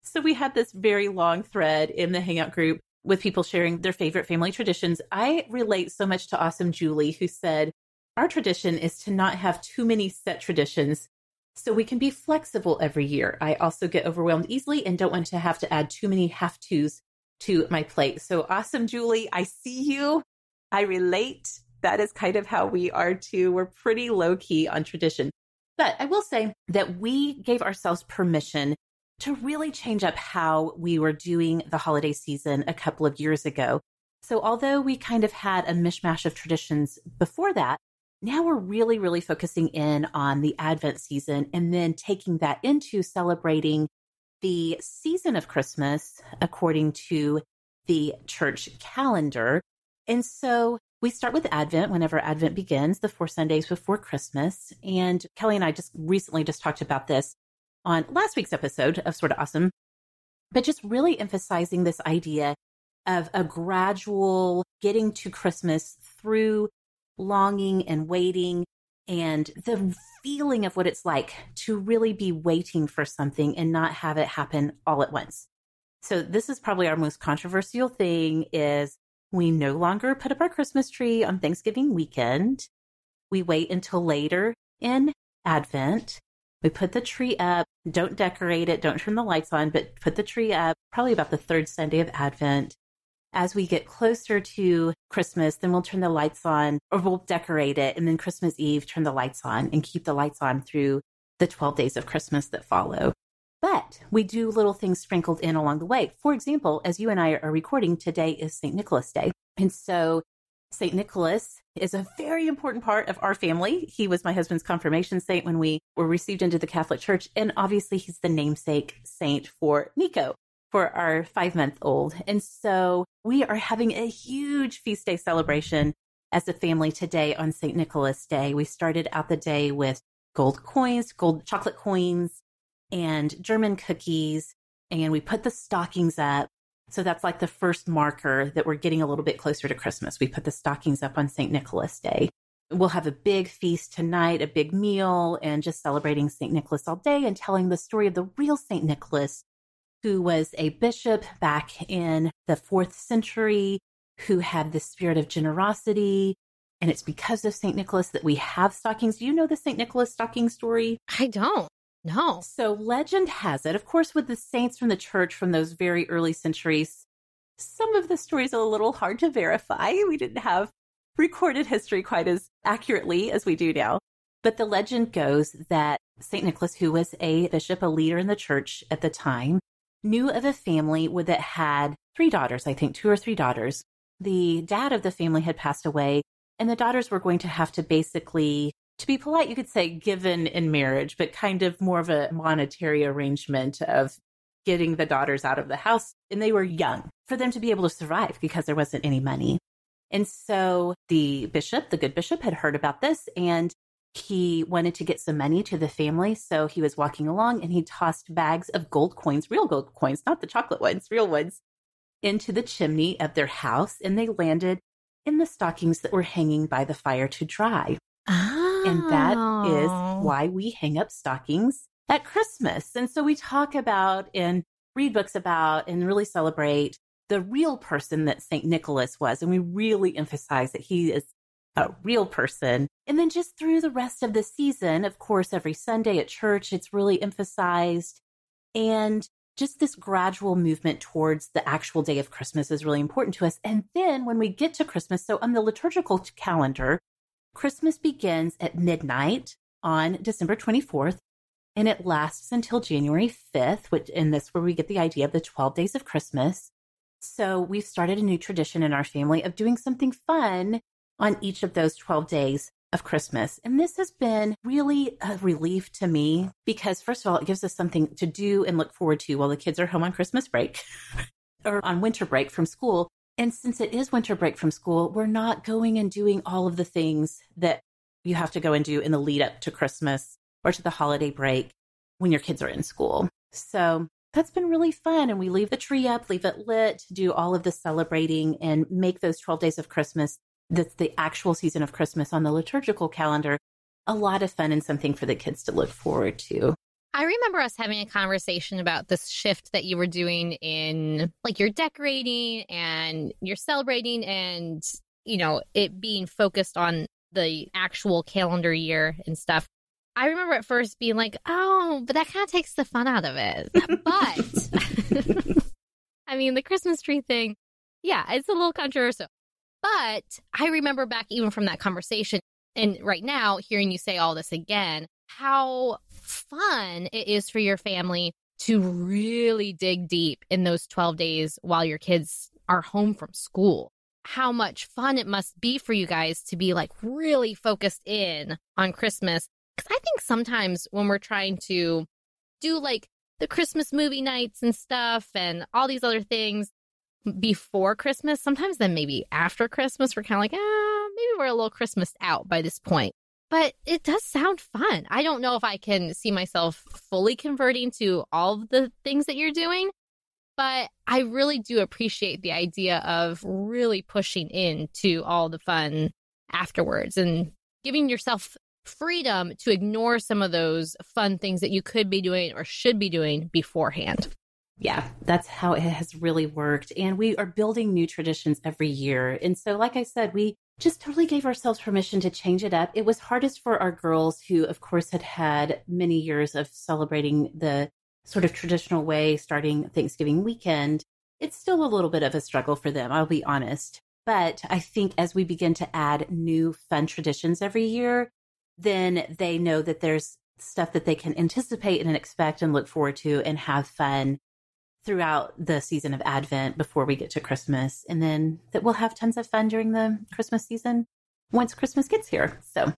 S1: So we had this very long thread in the Hangout group with people sharing their favorite family traditions. I relate so much to Awesome Julie, who said, our tradition is to not have too many set traditions so we can be flexible every year. I also get overwhelmed easily and don't want to have to add too many have tos to my plate. So awesome, Julie. I see you. I relate. That is kind of how we are too. We're pretty low key on tradition. But I will say that we gave ourselves permission to really change up how we were doing the holiday season a couple of years ago. So although we kind of had a mishmash of traditions before that, now we're really, really focusing in on the Advent season and then taking that into celebrating the season of Christmas according to the church calendar. And so we start with Advent whenever Advent begins, the four Sundays before Christmas. And Kelly and I just recently just talked about this on last week's episode of Sorta Awesome, but just really emphasizing this idea of a gradual getting to Christmas through longing and waiting and the feeling of what it's like to really be waiting for something and not have it happen all at once. So this is probably our most controversial thing is we no longer put up our Christmas tree on Thanksgiving weekend. We wait until later in Advent. We put the tree up, don't decorate it, don't turn the lights on, but put the tree up probably about the third Sunday of Advent. As we get closer to Christmas, then we'll turn the lights on or we'll decorate it. And then Christmas Eve, turn the lights on and keep the lights on through the 12 days of Christmas that follow. But we do little things sprinkled in along the way. For example, as you and I are recording, today is St. Nicholas Day. And so St. Nicholas is a very important part of our family. He was my husband's confirmation saint when we were received into the Catholic Church. And obviously, he's the namesake saint for Nico, for our five month old. And so we are having a huge feast day celebration as a family today on St. Nicholas Day. We started out the day with gold coins, gold chocolate coins, and German cookies. And we put the stockings up. So that's like the first marker that we're getting a little bit closer to Christmas. We put the stockings up on St. Nicholas Day. We'll have a big feast tonight, a big meal, and just celebrating St. Nicholas all day and telling the story of the real St. Nicholas, who was a bishop back in the fourth century, who had the spirit of generosity. And it's because of St. Nicholas that we have stockings. Do you know the St. Nicholas stocking story?
S2: I don't. No.
S1: So legend has it, of course, with the saints from the church from those very early centuries, some of the stories are a little hard to verify. We didn't have recorded history quite as accurately as we do now. But the legend goes that St. Nicholas, who was a bishop, a leader in the church at the time, knew of a family that had three daughters, I think two or three daughters. The dad of the family had passed away, and the daughters were going to have to basically to be polite, you could say given in marriage, but kind of more of a monetary arrangement of getting the daughters out of the house. And they were young for them to be able to survive because there wasn't any money. And so the bishop, the good bishop, had heard about this and he wanted to get some money to the family. So he was walking along and he tossed bags of gold coins, real gold coins, not the chocolate ones, real ones, into the chimney of their house. And they landed in the stockings that were hanging by the fire to dry.
S2: Ah.
S1: And that is why we hang up stockings at Christmas. And so we talk about and read books about and really celebrate the real person that St. Nicholas was. And we really emphasize that he is a real person. And then just through the rest of the season, of course, every Sunday at church, it's really emphasized. And just this gradual movement towards the actual day of Christmas is really important to us. And then when we get to Christmas, so on the liturgical calendar, Christmas begins at midnight on December 24th and it lasts until January 5th, which and this where we get the idea of the 12 days of Christmas. So we've started a new tradition in our family of doing something fun on each of those 12 days of Christmas. And this has been really a relief to me because first of all, it gives us something to do and look forward to while the kids are home on Christmas break or on winter break from school. And since it is winter break from school, we're not going and doing all of the things that you have to go and do in the lead up to Christmas or to the holiday break when your kids are in school. So that's been really fun. And we leave the tree up, leave it lit, do all of the celebrating and make those 12 days of Christmas, that's the actual season of Christmas on the liturgical calendar, a lot of fun and something for the kids to look forward to.
S2: I remember us having a conversation about this shift that you were doing in like you're decorating and you're celebrating and, you know, it being focused on the actual calendar year and stuff. I remember at first being like, oh, but that kind of takes the fun out of it. But I mean, the Christmas tree thing, yeah, it's a little controversial. But I remember back even from that conversation, and right now, hearing you say all this again, how fun it is for your family to really dig deep in those 12 days while your kids are home from school. How much fun it must be for you guys to be like really focused in on Christmas. Because I think sometimes when we're trying to do like the Christmas movie nights and stuff and all these other things before Christmas, sometimes then maybe after Christmas, we're kind of like, ah, maybe we're a little Christmas out by this point. But it does sound fun. I don't know if I can see myself fully converting to all of the things that you're doing, but I really do appreciate the idea of really pushing into all the fun afterwards and giving yourself freedom to ignore some of those fun things that you could be doing or should be doing beforehand.
S1: Yeah, that's how it has really worked. And we are building new traditions every year. And so, like I said, we just totally gave ourselves permission to change it up. It was hardest for our girls who, of course, had had many years of celebrating the sort of traditional way starting Thanksgiving weekend. It's still a little bit of a struggle for them, I'll be honest. But I think as we begin to add new fun traditions every year, then they know that there's stuff that they can anticipate and expect and look forward to and have fun throughout the season of Advent before we get to Christmas. And then that we'll have tons of fun during the Christmas season once Christmas gets here. So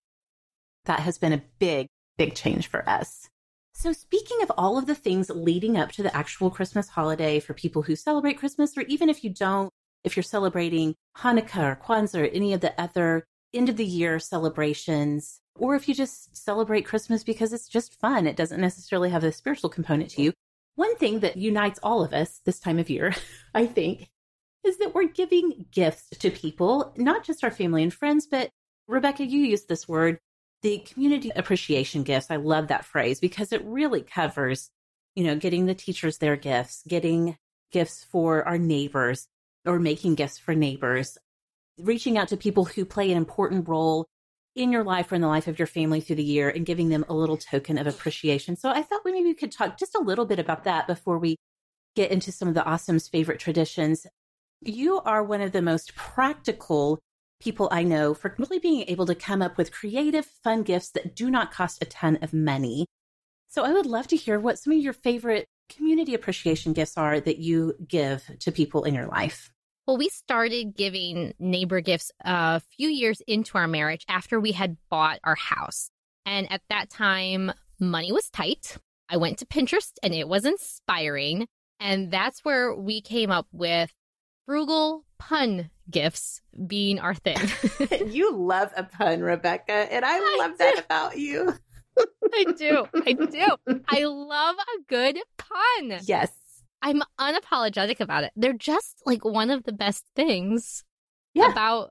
S1: that has been a big, big change for us. So, speaking of all of the things leading up to the actual Christmas holiday for people who celebrate Christmas, or even if you don't, if you're celebrating Hanukkah or Kwanzaa or any of the other end of the year celebrations, or if you just celebrate Christmas because it's just fun, it doesn't necessarily have a spiritual component to you. One thing that unites all of us this time of year, I think, is that we're giving gifts to people, not just our family and friends, but Rebekah, you used this word, the community appreciation gifts. I love that phrase because it really covers, you know, getting the teachers their gifts, getting gifts for our neighbors or making gifts for neighbors, reaching out to people who play an important role in your life or in the life of your family through the year and giving them a little token of appreciation. So I thought we maybe could talk just a little bit about that before we get into some of the awesome's favorite traditions. You are one of the most practical people I know for really being able to come up with creative, fun gifts that do not cost a ton of money. So I would love to hear what some of your favorite community appreciation gifts are that you give to people in your life.
S2: Well, we started giving neighbor gifts a few years into our marriage after we had bought our house. And at that time, money was tight. I went to Pinterest and it was inspiring. And that's where we came up with frugal pun gifts being our thing.
S1: you love a pun, Rebekah, and I, I love do. that about you.
S2: I do. I do. I love a good pun.
S1: Yes.
S2: I'm unapologetic about it. They're just like one of the best things yeah. about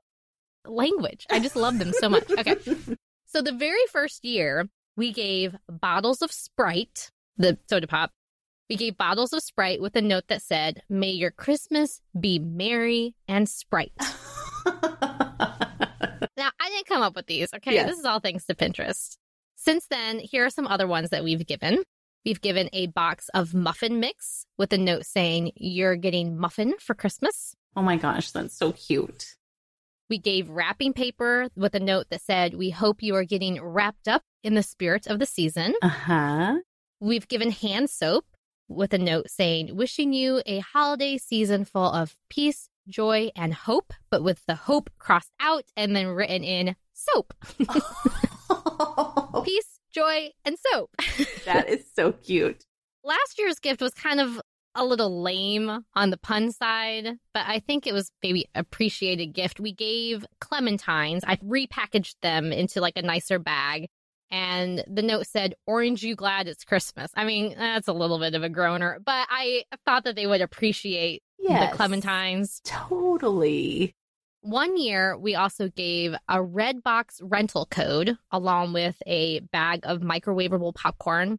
S2: language. I just love them so much. Okay. so the very first year, we gave bottles of Sprite, the soda pop. We gave bottles of Sprite with a note that said, May your Christmas be merry and Sprite. now, I didn't come up with these, okay? This is all thanks to Pinterest. Since then, here are some other ones that we've given. We've given a box of muffin mix with a note saying, You're getting muffin for Christmas.
S1: Oh my gosh, that's so cute.
S2: We gave wrapping paper with a note that said, We hope you are getting wrapped up in the spirit of the season.
S1: Uh huh.
S2: We've given hand soap with a note saying, Wishing you a holiday season full of peace, joy, and hope, but with the hope crossed out and then written in soap. peace, joy, and soap.
S1: that is so cute.
S2: Last year's gift was kind of a little lame on the pun side, but I think it was maybe appreciated gift. We gave clementines. I repackaged them into like a nicer bag. And the note said, Orange, you glad it's Christmas. I mean, that's a little bit of a groaner, but I thought that they would appreciate yes, the clementines.
S1: Totally.
S2: One year, we also gave a Redbox rental code along with a bag of microwavable popcorn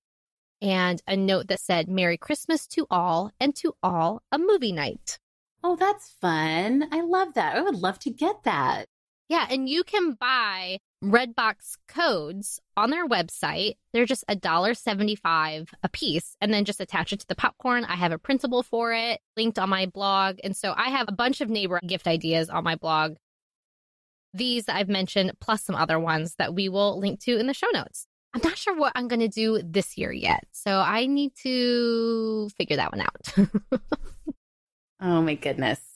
S2: and a note that said, Merry Christmas to all and to all a movie night.
S1: Oh, that's fun. I love that. I would love to get that.
S2: Yeah, and you can buy Redbox codes on their website. They're just a dollar seventy-five a piece, and then just attach it to the popcorn. I have a printable for it linked on my blog, and so I have a bunch of neighbor gift ideas on my blog. These I've mentioned, plus some other ones that we will link to in the show notes. I'm not sure what I'm going to do this year yet, so I need to figure that one out.
S1: oh my goodness.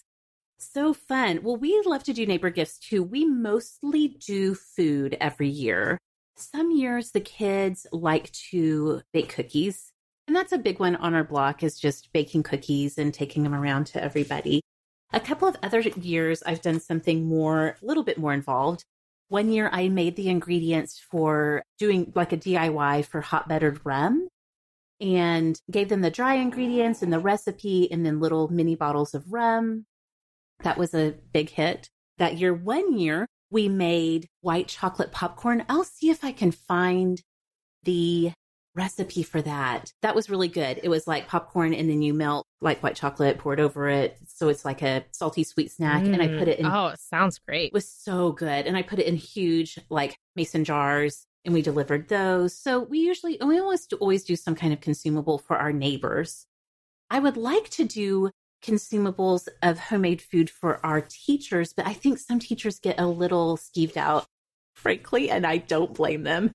S1: So fun. Well, we love to do neighbor gifts too. We mostly do food every year. Some years the kids like to bake cookies. And that's a big one on our block is just baking cookies and taking them around to everybody. A couple of other years, I've done something more, a little bit more involved. One year, I made the ingredients for doing like a DIY for hot buttered rum and gave them the dry ingredients and the recipe and then little mini bottles of rum. That was a big hit. That year, one year, we made white chocolate popcorn. I'll see if I can find the recipe for that. That was really good. It was like popcorn and then you melt like white chocolate, poured over it. So it's like a salty sweet snack. Mm. And I put it in.
S2: Oh, it sounds great.
S1: It was so good. And I put it in huge like mason jars and we delivered those. So we usually, we almost always do some kind of consumable for our neighbors. I would like to do consumables of homemade food for our teachers, but I think some teachers get a little skeeved out, frankly, and I don't blame them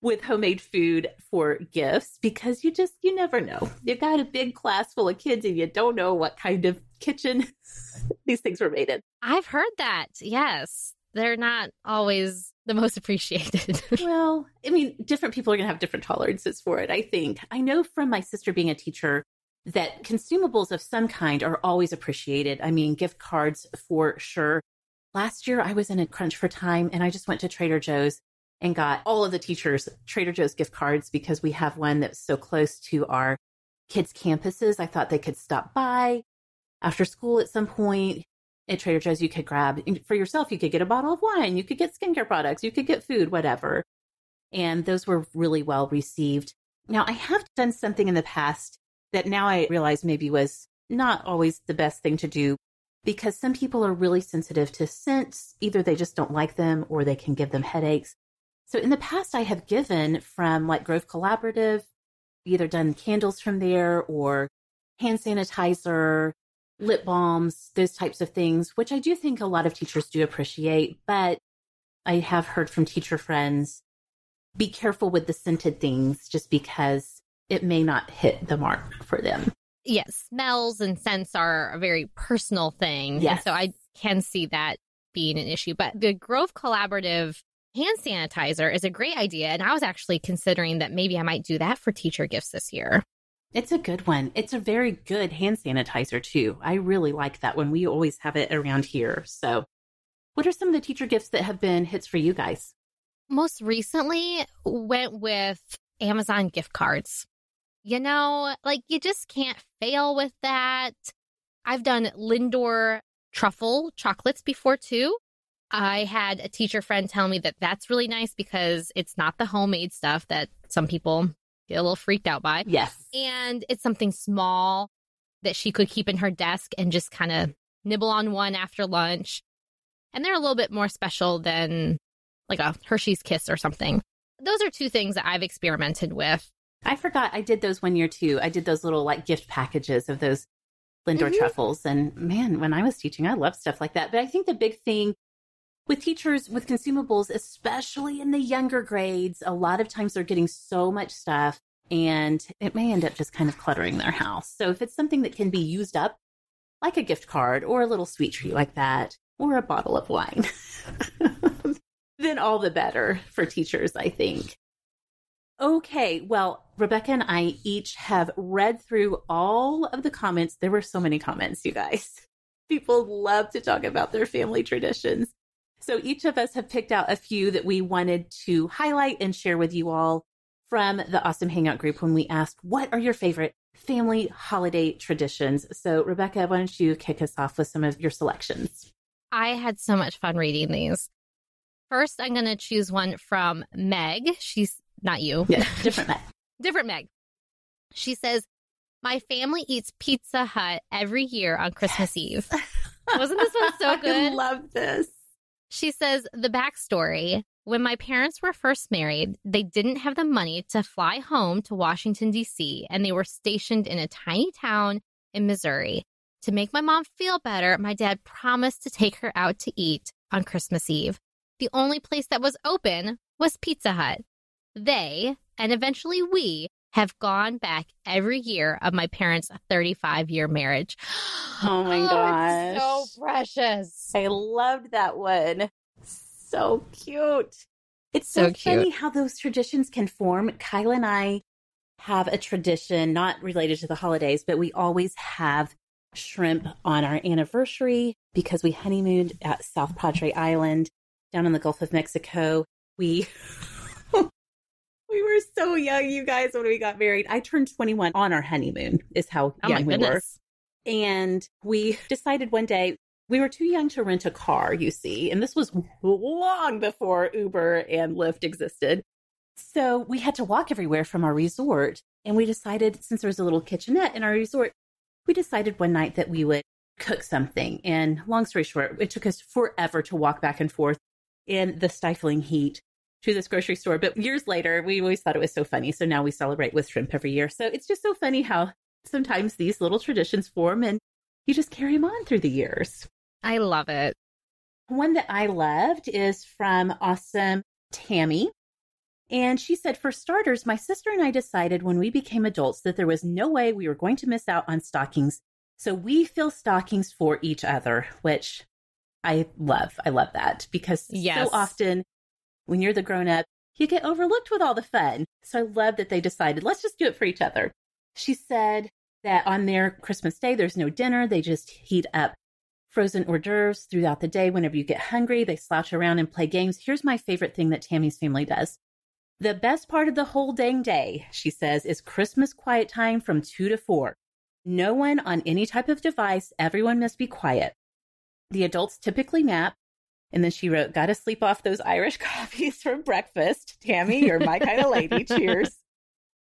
S1: with homemade food for gifts because you just you never know. You've got a big class full of kids and you don't know what kind of kitchen these things were made in.
S2: I've heard that. Yes. They're not always the most appreciated.
S1: well, I mean, different people are going to have different tolerances for it, I think. I know from my sister being a teacher that consumables of some kind are always appreciated. I mean, gift cards for sure. Last year, I was in a crunch for time and I just went to Trader Joe's and got all of the teachers Trader Joe's gift cards because we have one that's so close to our kids' campuses. I thought they could stop by after school at some point. At Trader Joe's, you could grab for yourself, you could get a bottle of wine, you could get skincare products, you could get food, whatever. And those were really well received. Now, I have done something in the past that now I realize maybe was not always the best thing to do because some people are really sensitive to scents. Either they just don't like them or they can give them headaches. So in the past, I have given from like Grove Collaborative, either done candles from there or hand sanitizer, lip balms, those types of things, which I do think a lot of teachers do appreciate. But I have heard from teacher friends be careful with the scented things just because it may not hit the mark for them.
S2: Yes, smells and scents are a very personal thing. Yes. So I can see that being an issue. But the Grove Collaborative hand sanitizer is a great idea. And I was actually considering that maybe I might do that for teacher gifts this year.
S1: It's a good one. It's a very good hand sanitizer, too. I really like that one. We always have it around here. So, what are some of the teacher gifts that have been hits for you guys?
S2: Most recently, went with Amazon gift cards. You know, like you just can't fail with that. I've done Lindor truffle chocolates before too. I had a teacher friend tell me that that's really nice because it's not the homemade stuff that some people get a little freaked out by.
S1: Yes.
S2: And it's something small that she could keep in her desk and just kind of nibble on one after lunch. And they're a little bit more special than like a Hershey's Kiss or something. Those are two things that I've experimented with.
S1: I forgot I did those one year too. I did those little like gift packages of those Lindor mm-hmm. truffles. And man, when I was teaching, I loved stuff like that. But I think the big thing with teachers with consumables, especially in the younger grades, a lot of times they're getting so much stuff and it may end up just kind of cluttering their house. So if it's something that can be used up, like a gift card or a little sweet treat like that, or a bottle of wine, then all the better for teachers, I think. Okay, well, Rebekah and I each have read through all of the comments. There were so many comments, you guys. People love to talk about their family traditions. So each of us have picked out a few that we wanted to highlight and share with you all from the Awesome Hangout group when we asked, what are your favorite family holiday traditions? So, Rebekah, why don't you kick us off with some of your selections?
S2: I had so much fun reading these. First, I'm going to choose one from Meg. She's not you.
S1: Yeah, different Meg.
S2: different Meg. She says, My family eats Pizza Hut every year on Christmas yes. Eve. Wasn't this one so good? I
S1: love this.
S2: She says the backstory when my parents were first married, they didn't have the money to fly home to Washington, D.C., and they were stationed in a tiny town in Missouri. To make my mom feel better, my dad promised to take her out to eat on Christmas Eve. The only place that was open was Pizza Hut. They, and eventually we, have gone back every year of my parents' 35 year marriage.
S1: Oh my oh, gosh.
S2: So precious.
S1: I loved that one. So cute. It's so, so funny how those traditions can form. Kyle and I have a tradition not related to the holidays, but we always have shrimp on our anniversary because we honeymooned at South Padre Island down in the Gulf of Mexico. We we were so young, you guys, when we got married. I turned 21 on our honeymoon, is how
S2: Oh
S1: young we were. And we decided one day we were too young to rent a car, you see, and this was long before Uber and Lyft existed. So we had to walk everywhere from our resort. And we decided, since there was a little kitchenette in our resort, we decided one night that we would cook something. And long story short, it took us forever to walk back and forth in the stifling heat to this grocery store. But years later, we always thought it was so funny. So now we celebrate with shrimp every year. So it's just so funny how sometimes these little traditions form and you just carry them on through the years.
S2: I love it.
S1: One that I loved is from awesome Tammy. And she said, for starters, my sister and I decided when we became adults that there was no way we were going to miss out on stockings. So we fill stockings for each other, which I love. I love that because
S2: Yes.
S1: so often when you're the grown up, you get overlooked with all the fun. So I love that they decided, let's just do it for each other. She said that on their Christmas day, there's no dinner. They just heat up frozen hors d'oeuvres throughout the day. Whenever you get hungry, they slouch around and play games. Here's my favorite thing that Tammy's family does. The best part of the whole dang day, she says, is Christmas quiet time from two to four. No one on any type of device. Everyone must be quiet. The adults typically nap. And then she wrote, Gotta sleep off those Irish coffees for breakfast. Tammy, you're my kind of lady. Cheers.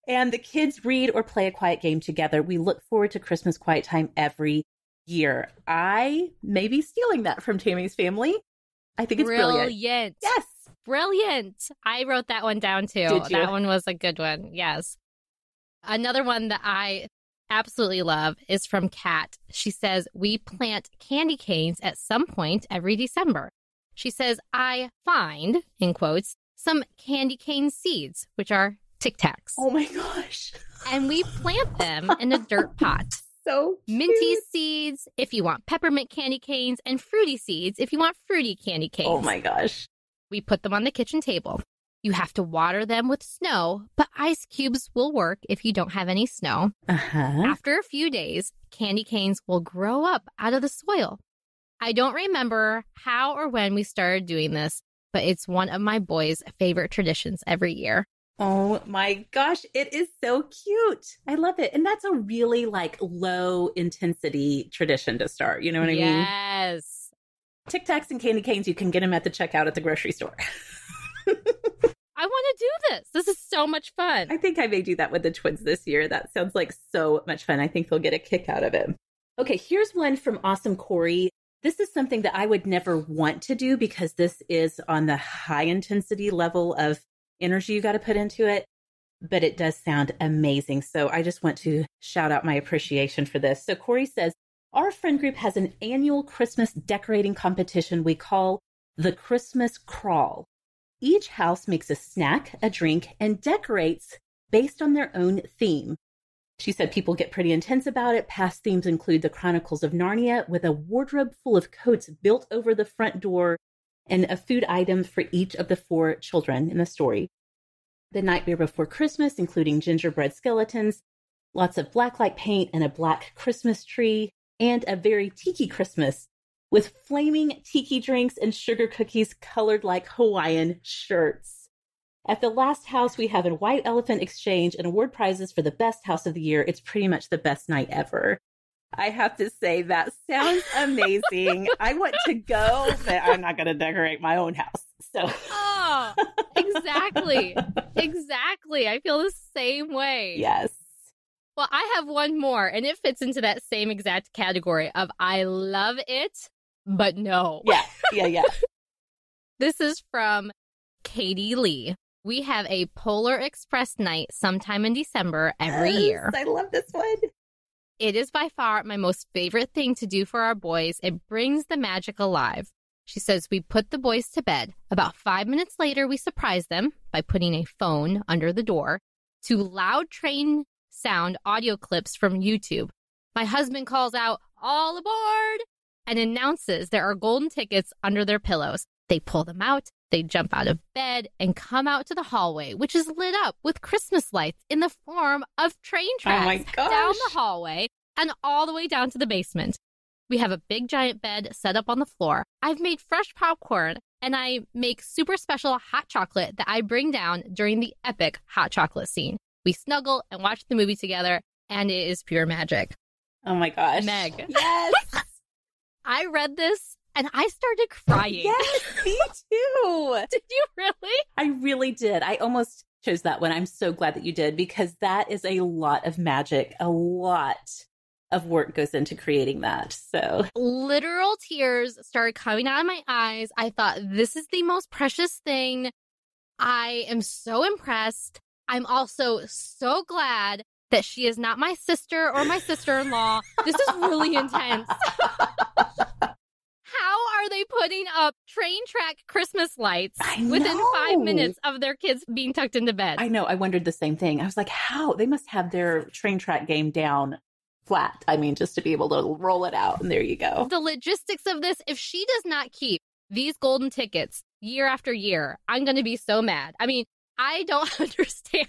S1: And the kids read or play a quiet game together. We look forward to Christmas quiet time every year. I may be stealing that from Tammy's family. I think it's brilliant.
S2: brilliant.
S1: Yes.
S2: Brilliant. I wrote that one down too. That one was a good one. Yes. Another one that I absolutely love is from Kat. She says, We plant candy canes at some point every December. She says, I find, in quotes, some candy cane seeds, which are Tic Tacs,
S1: Oh my gosh.
S2: and we plant them in a dirt pot.
S1: So
S2: Minty seeds if you want peppermint candy canes, and fruity seeds if you want fruity candy canes.
S1: Oh my gosh.
S2: We put them on the kitchen table. You have to water them with snow, but ice cubes will work if you don't have any snow.
S1: Uh huh.
S2: After a few days, candy canes will grow up out of the soil. I don't remember how or when we started doing this, but it's one of my boys' favorite traditions every year.
S1: Oh my gosh, it is so cute. I love it. And that's a really like low intensity tradition to start. You know what I mean?
S2: yes.
S1: Tic Tacs and candy canes, you can get them at the checkout at the grocery store.
S2: I want to do this. This is so much fun.
S1: I think I may do that with the twins this year. That sounds like so much fun. I think they'll get a kick out of it. Okay, here's one from Awesome Corey. This is something that I would never want to do because this is on the high intensity level of energy you got to put into it, but it does sound amazing. So I just want to shout out my appreciation for this. So Corey says, Our friend group has an annual Christmas decorating competition we call the Christmas Crawl. Each house makes a snack, a drink, and decorates based on their own theme. She said people get pretty intense about it. Past themes include the Chronicles of Narnia with a wardrobe full of coats built over the front door and a food item for each of the four children in the story. The Nightmare Before Christmas, including gingerbread skeletons, lots of blacklight paint and a black Christmas tree, and a very tiki Christmas with flaming tiki drinks and sugar cookies colored like Hawaiian shirts. At the last house, we have a white elephant exchange and award prizes for the best house of the year. It's pretty much the best night ever. I have to say, that sounds amazing. I want to go, but I'm not going to decorate my own house. So,
S2: Oh, exactly. exactly. I feel the same way.
S1: yes.
S2: Well, I have one more, and it fits into that same exact category of I love it, but no.
S1: Yeah. Yeah. Yeah.
S2: This is from Katie Lee. We have a Polar Express night sometime in December every
S1: Yes,
S2: year.
S1: I love this one.
S2: It is by far my most favorite thing to do for our boys. It brings the magic alive. She says we put the boys to bed. About five minutes later, we surprise them by putting a phone under the door to loud train sound audio clips from YouTube. My husband calls out, All aboard! and announces there are golden tickets under their pillows. They pull them out, they jump out of bed, and come out to the hallway, which is lit up with Christmas lights in the form of train
S1: Oh
S2: tracks
S1: gosh.
S2: down the hallway and all the way down to the basement. We have a big giant bed set up on the floor. I've made fresh popcorn and I make super special hot chocolate that I bring down during the epic hot chocolate scene. We snuggle and watch the movie together, and it is pure magic.
S1: Oh my gosh.
S2: Meg.
S1: Yes.
S2: I read this and I started crying.
S1: yes, me too.
S2: Did you really?
S1: I really did. I almost chose that one. I'm so glad that you did because that is a lot of magic. A lot of work goes into creating that. So,
S2: Literal tears started coming out of my eyes. I thought, this is the most precious thing. I am so impressed. I'm also so glad that she is not my sister or my sister in law. This is really intense. How are they putting up train track Christmas lights within five minutes of their kids being tucked into bed?
S1: I know I wondered the same thing. I was like, how? They must have their train track game down flat. I mean, just to be able to roll it out. And there you go.
S2: the logistics of this, if she does not keep these golden tickets year after year, I'm going to be so mad. I mean, I don't understand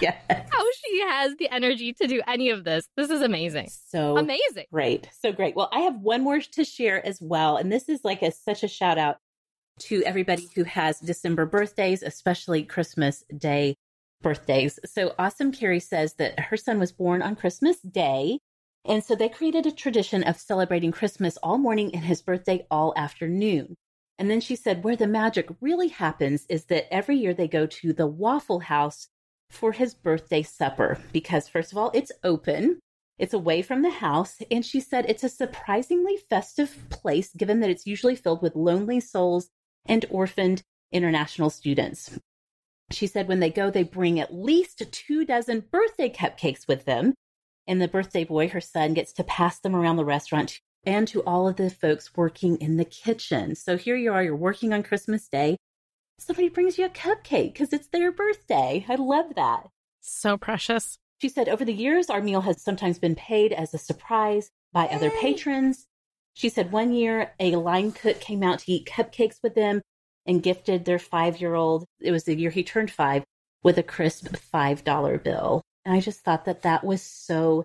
S1: Yes.
S2: how she has the energy to do any of this. This is amazing.
S1: So
S2: Amazing.
S1: Great. So great. Well, I have one more to share as well. And this is like a such a shout out to everybody who has December birthdays, especially Christmas Day birthdays. So Awesome Carrie says that her son was born on Christmas Day. And so they created a tradition of celebrating Christmas all morning and his birthday all afternoon. And then she said, where the magic really happens is that every year they go to the Waffle House for his birthday supper because, first of all, it's open. It's away from the house. And she said it's a surprisingly festive place, given that it's usually filled with lonely souls and orphaned international students. She said when they go, they bring at least two dozen birthday cupcakes with them. And the birthday boy, her son, gets to pass them around the restaurant and to all of the folks working in the kitchen. So here you are, you're working on Christmas Day. Somebody brings you a cupcake because it's their birthday. I love that.
S2: So precious.
S1: She said, over the years, our meal has sometimes been paid as a surprise by other patrons. She said one year a line cook came out to eat cupcakes with them and gifted their five year old, it was the year he turned five, with a crisp $5 bill. And I just thought that that was so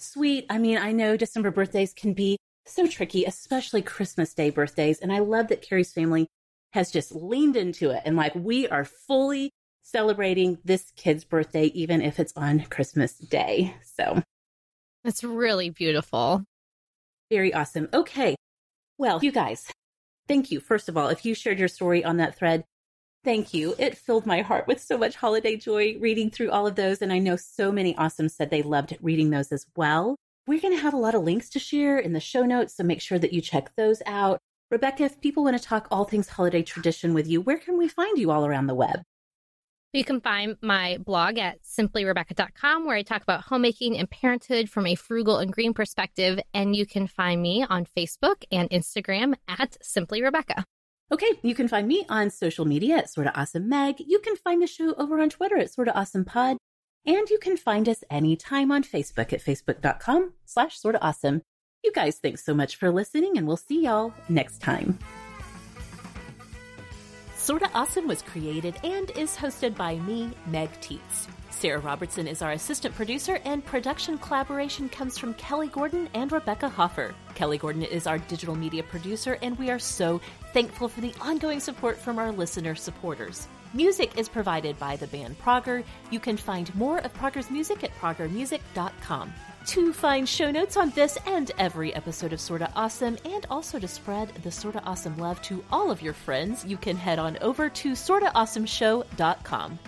S1: sweet. I mean, I know December birthdays can be so tricky, especially Christmas Day birthdays. And I love that Carrie's family has just leaned into it and like we are fully celebrating this kid's birthday, even if it's on Christmas Day. So
S2: It's really beautiful.
S1: very awesome. Okay. Well, you guys, thank you. First of all, if you shared your story on that thread, thank you. It filled my heart with so much holiday joy reading through all of those. And I know so many awesome said they loved reading those as well. We're going to have a lot of links to share in the show notes, so make sure that you check those out. Rebekah, if people want to talk all things holiday tradition with you, where can we find you all around the web?
S2: You can find my blog at simplyrebekah.com where I talk about homemaking and parenthood from a frugal and green perspective. And you can find me on Facebook and Instagram at Simply Rebekah.
S1: Okay, you can find me on social media at Sorta Awesome Meg. You can find the show over on Twitter at Sorta Awesome Pod. And you can find us anytime on Facebook at facebook.com slash sorta awesome. You guys, thanks so much for listening, and we'll see y'all next time.
S3: Sorta Awesome was created and is hosted by me, Meg Tietz. Sarah Robertson is our assistant producer, and production collaboration comes from Kelly Gordon and Rebecca Hoffer. Kelly Gordon is our digital media producer, and we are so thankful for the ongoing support from our listener supporters. Music is provided by the band Prager. You can find more of Prager's music at pragermusic.com. To find show notes on this and every episode of Sorta Awesome, and also to spread the Sorta Awesome love to all of your friends, you can head on over to sortaawesomeshow.com.